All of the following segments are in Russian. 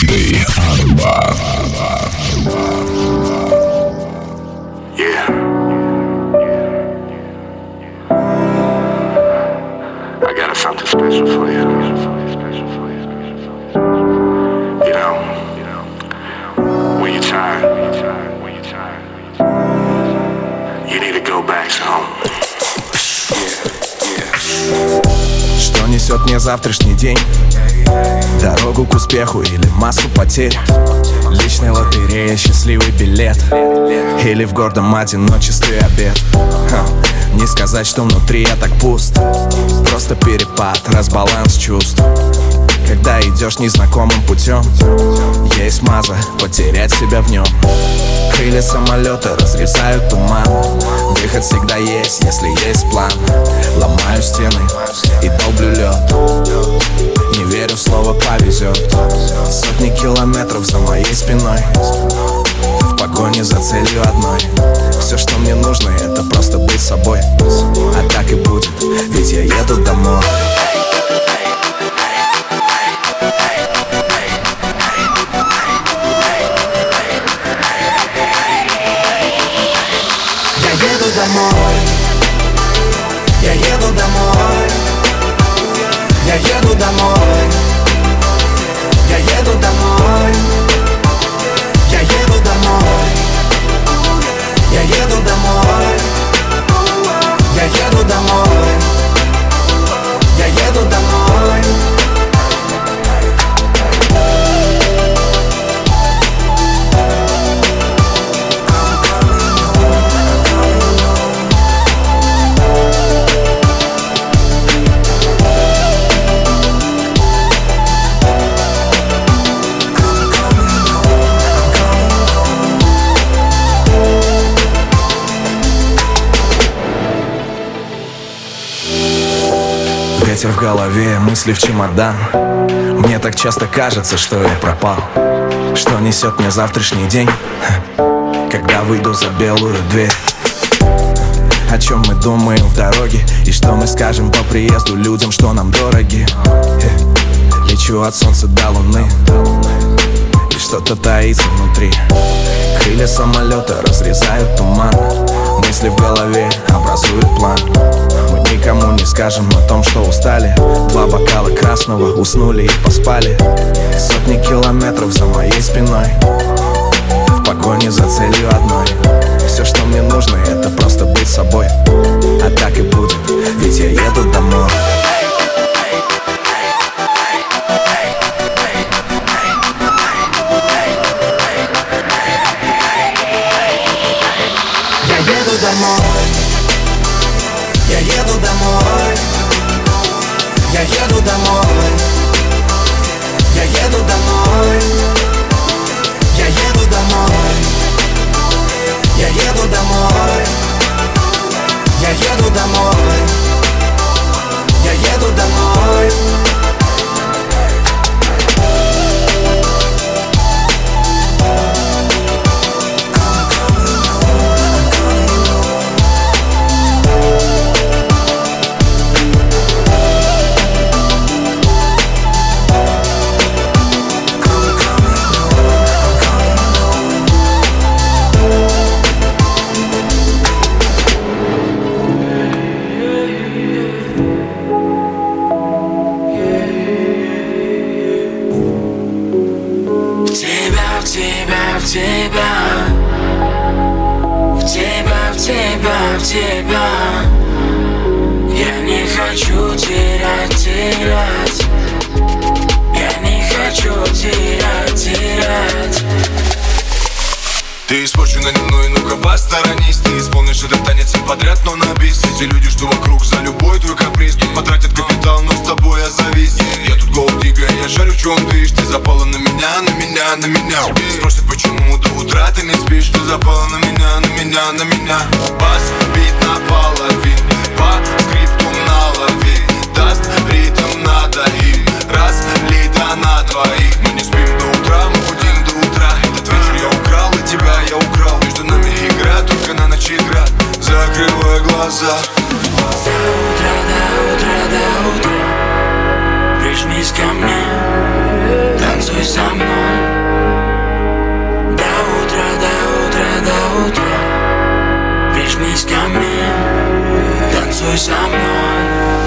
DJ Arba. Yeah. I got something special for you. You know, when you're tired, you need to go back home. Что несет мне завтрашний день? Дорогу к успеху или массу потерь. Личная лотерея, счастливый билет. Или в гордом одиночестве обед. Ха, Не сказать, что внутри я так пуст. Просто перепад, разбаланс чувств. Когда идешь незнакомым путем Есть маза, потерять себя в нем. Крылья самолета разрезают туман. Выход всегда есть, если есть план. Ломаю стены и долблю лед верю в слово повезет. Сотни километров за моей спиной. В погоне за целью одной. Все, что мне нужно, это просто быть собой. А так и будет, ведь я еду домой. Я еду домой. Я еду домой. Я еду домой в голове, мысли в чемодан. Мне так часто кажется, что я пропал. Что несет мне завтрашний день Когда выйду за белую дверь. О чем мы думаем в дороге И что мы скажем по приезду людям, что нам дороги. Лечу от солнца до луны И что-то таится внутри. Крылья самолета разрезают туман Мысли в голове образуют план никому не скажем о том, что устали. Два бокала красного, уснули и поспали. Сотни километров за моей спиной. В погоне за целью одной. Все, что мне нужно, это просто быть собой. А так и будет, ведь я еду домой но на бис. Эти люди, что вокруг за любой твой каприз. Тут потратят капитал, но с тобой я завис. Я тут gold digger, я шарю, в чем движ Ты запала на меня, на меня, на меня. Спросят, почему до утра ты не спишь? Ты запала на меня, на меня, на меня. Бас, бит на половин По скрипту налови. Даст ритм надо им Разлито на двоих. Мы не спим до утра, мы будем до утра. Этот вечер я украл, и тебя я украл. Между нами игра, только на ночь игра закрываю глаза. До утра, до утра, до утра Прижмись ко мне, танцуй со мной. До утра, до утра, до утра. Прижмись ко мне, танцуй со мной.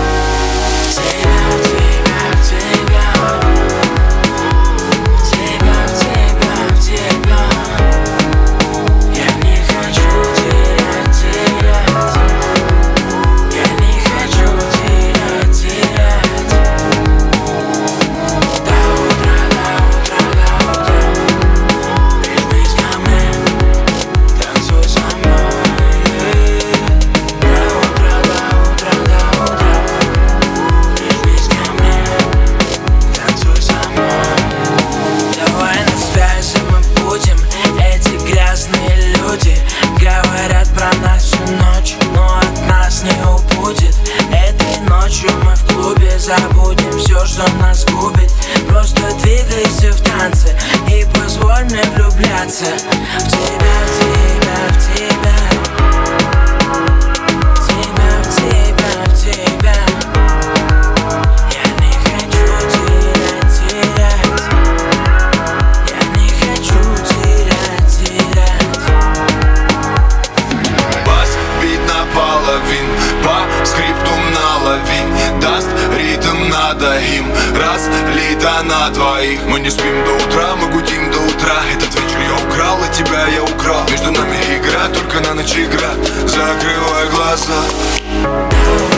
серебро Между нами игра, только на ночь игра. Закрывай глаза.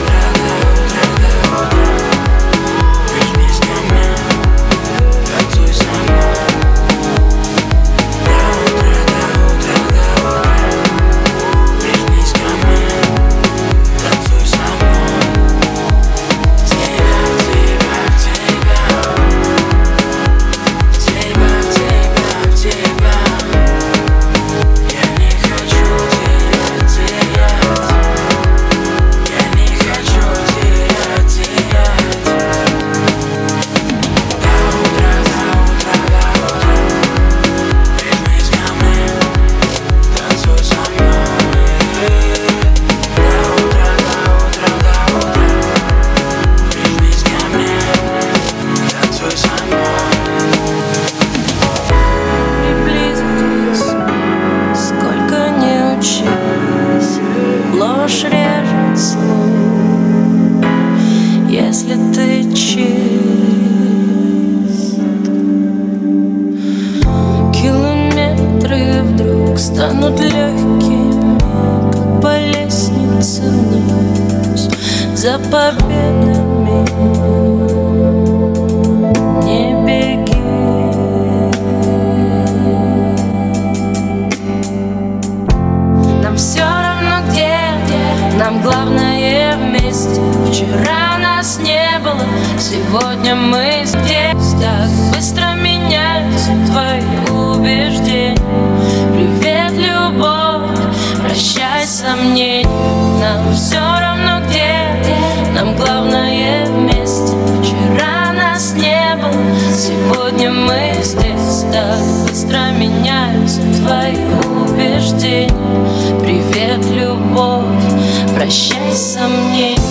Прощай сомнения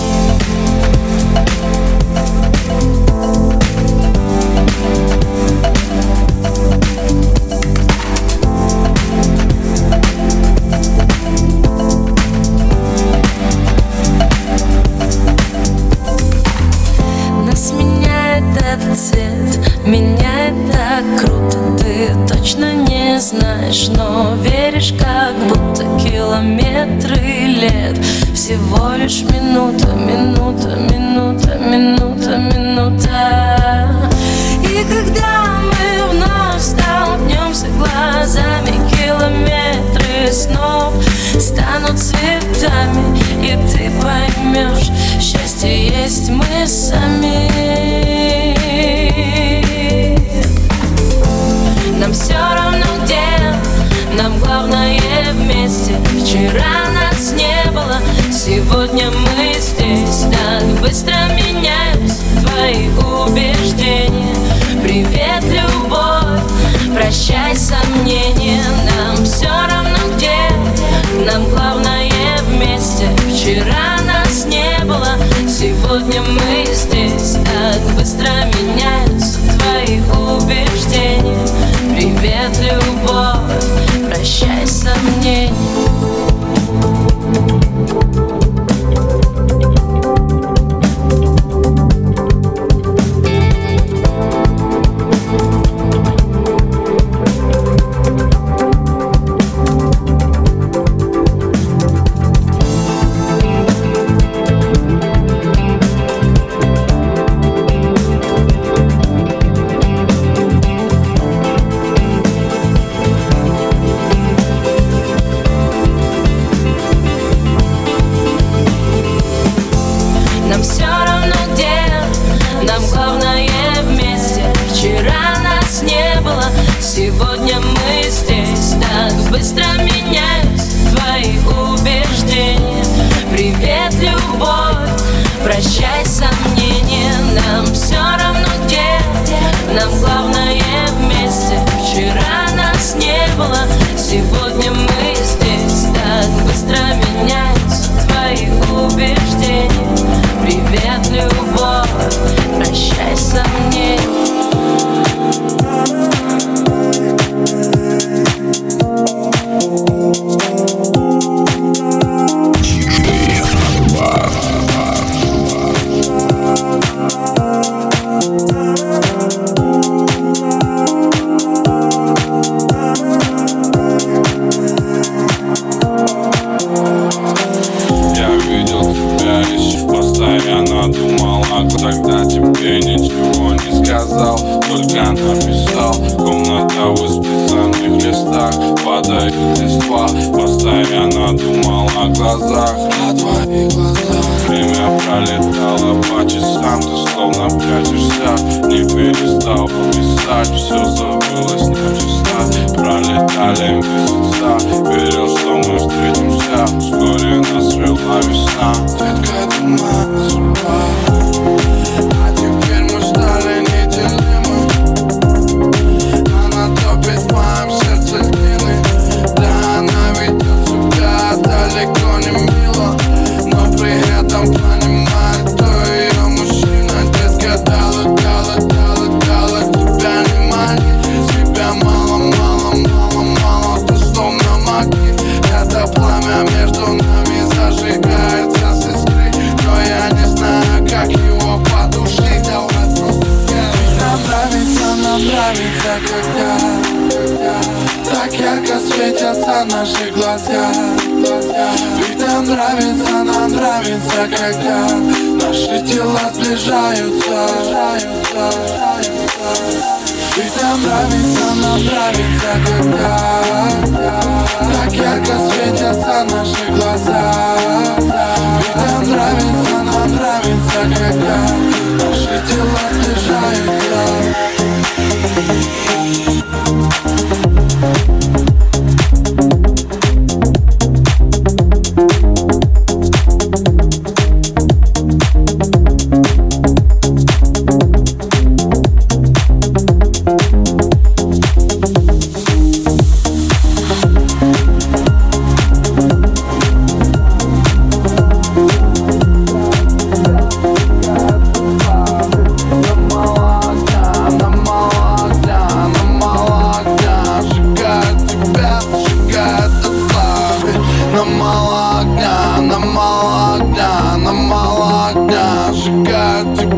быстро меняются твои убеждения. Привет, любовь, прощай сомнения. Нам все равно где, нам главное думала, тогда тебе ничего не сказал. Только написал Комната в исписанных листах. Падают листва Постоянно думала о глазах. На твоих глазах время пролетало по часам Ты словно прячешься, не перестал писать Все забылось на часа, пролетали месяца Верил, что мы встретимся, вскоре нас вела весна. Детка, это моя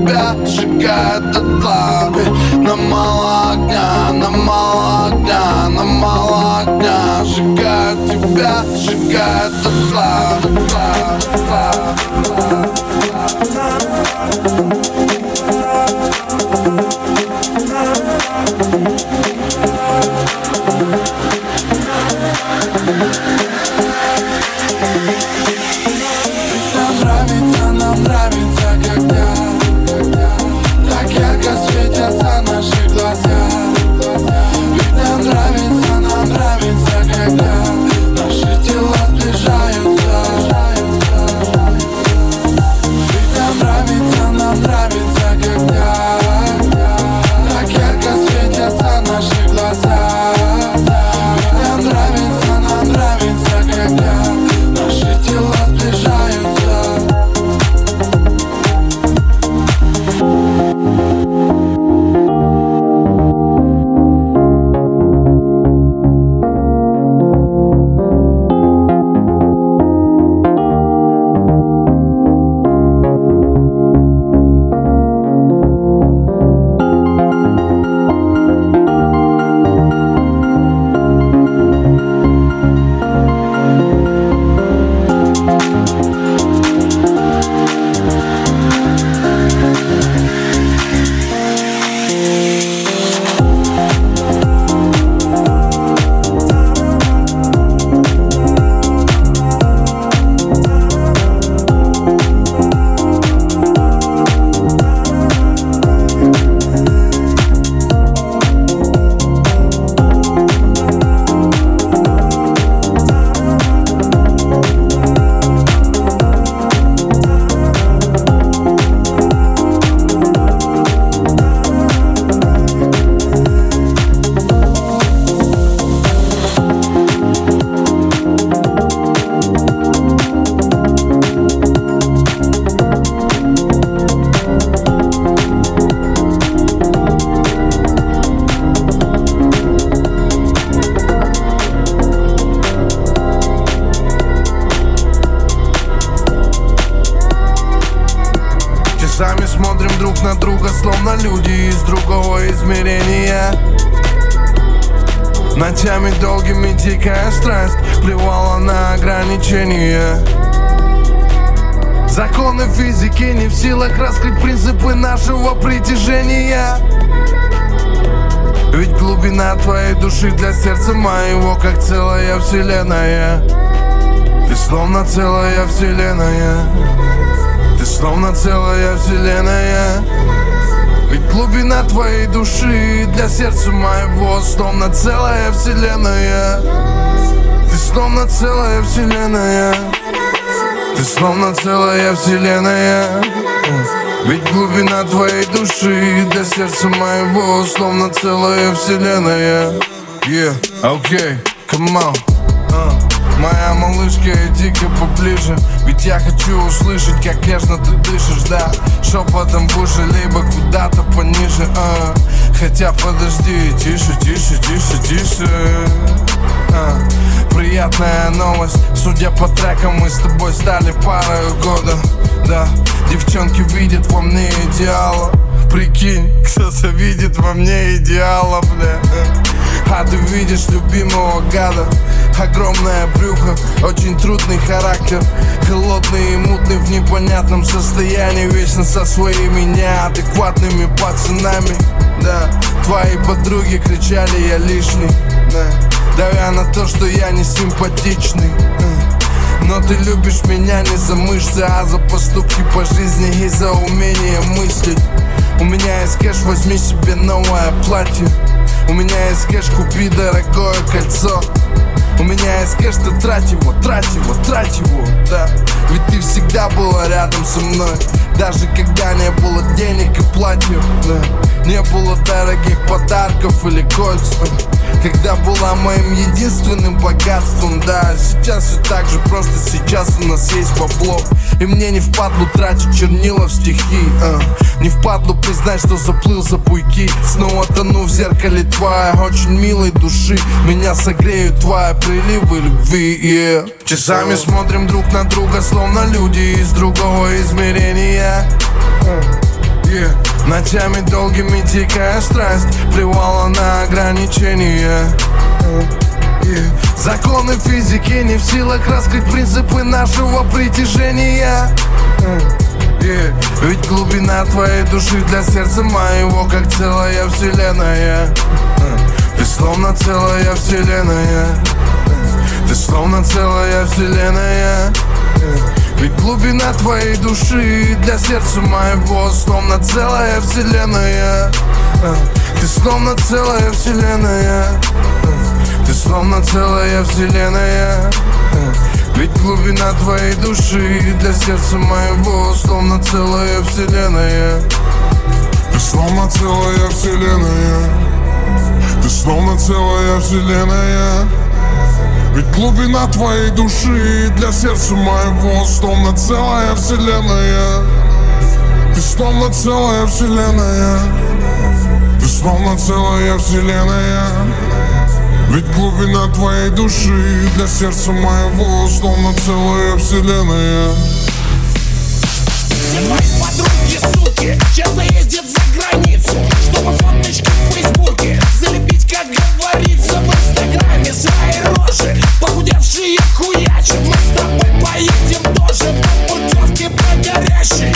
тебя сжигает от На мало огня, на мало огня, на мало огня Сжигает тебя, сжигает от пламя, пламя. Ставший для сердца моего, как целая вселенная. Ты словно целая вселенная. Ты словно целая вселенная. Ведь глубина твоей души для сердца моего Словно целая вселенная. Ты словно целая вселенная. Ты словно целая вселенная. Ведь глубина твоей души для сердца моего Словно целая вселенная. Yeah, okay, come on. Uh. Моя малышка, иди-ка поближе. Ведь я хочу услышать, как нежно ты дышишь, да. Шепотом выше, либо куда-то пониже а. Хотя подожди, тише, тише, тише, тише. А. Приятная новость, судя по трекам, мы с тобой стали парой года. Да, девчонки видят во мне идеала Прикинь, кто-то видит во мне идеала, бля. А ты видишь любимого гада. Огромное брюхо, очень трудный характер. Холодный и мутный в непонятном состоянии. Вечно со своими неадекватными пацанами. Да, твои подруги кричали я лишний. Да, давя на то, что я не симпатичный. Но ты любишь меня не за мышцы, а за поступки по жизни и за умение мыслить У меня есть кэш, возьми себе новое платье. У меня есть кэш, купи дорогое кольцо. У меня есть кэш, ты трать его, трать его, трать его, да. Ведь ты всегда была рядом со мной Даже когда не было денег и платьев, да. Не было дорогих подарков или кольц когда была моим единственным богатством Да, сейчас все так же, просто сейчас у нас есть бабло. И мне не впадлу тратить чернила в стихи а. Не впадлу признать, что заплыл за буйки. Снова тону в зеркале твоей очень милой души. Меня согреют твои приливы любви yeah. Часами смотрим друг на друга, словно люди из другого измерения. Yeah. Ночами долгими дикая страсть Плевала на ограничения. Yeah. Законы физики не в силах раскрыть принципы нашего притяжения. Yeah. Ведь глубина твоей души для сердца моего Как целая вселенная. Ты словно целая вселенная Ты словно целая вселенная. Ведь глубина твоей души для сердца моего Словно целая вселенная. Ты словно целая вселенная. Ты словно целая вселенная. Ведь глубина твоей души для сердца моего Словно целая вселенная. Ты словно целая вселенная. Ты словно целая вселенная ведь глубина твоей души для сердца моего Словно целая вселенная. Ты словно целая вселенная. Ты словно целая вселенная. Ведь глубина твоей души для сердца моего Словно целая вселенная. Все твои подруги суки Часто ездят за границу Чтобы фоточки в фейсбуке Залепить, как говорится свои рожи Похудевшие хуячат Мы с тобой поедем тоже По путевке прогорящей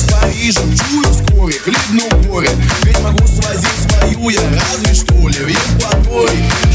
с Парижем Чую вскоре, хлебну горе Ведь могу свозить свою я разве что ли в Евпатории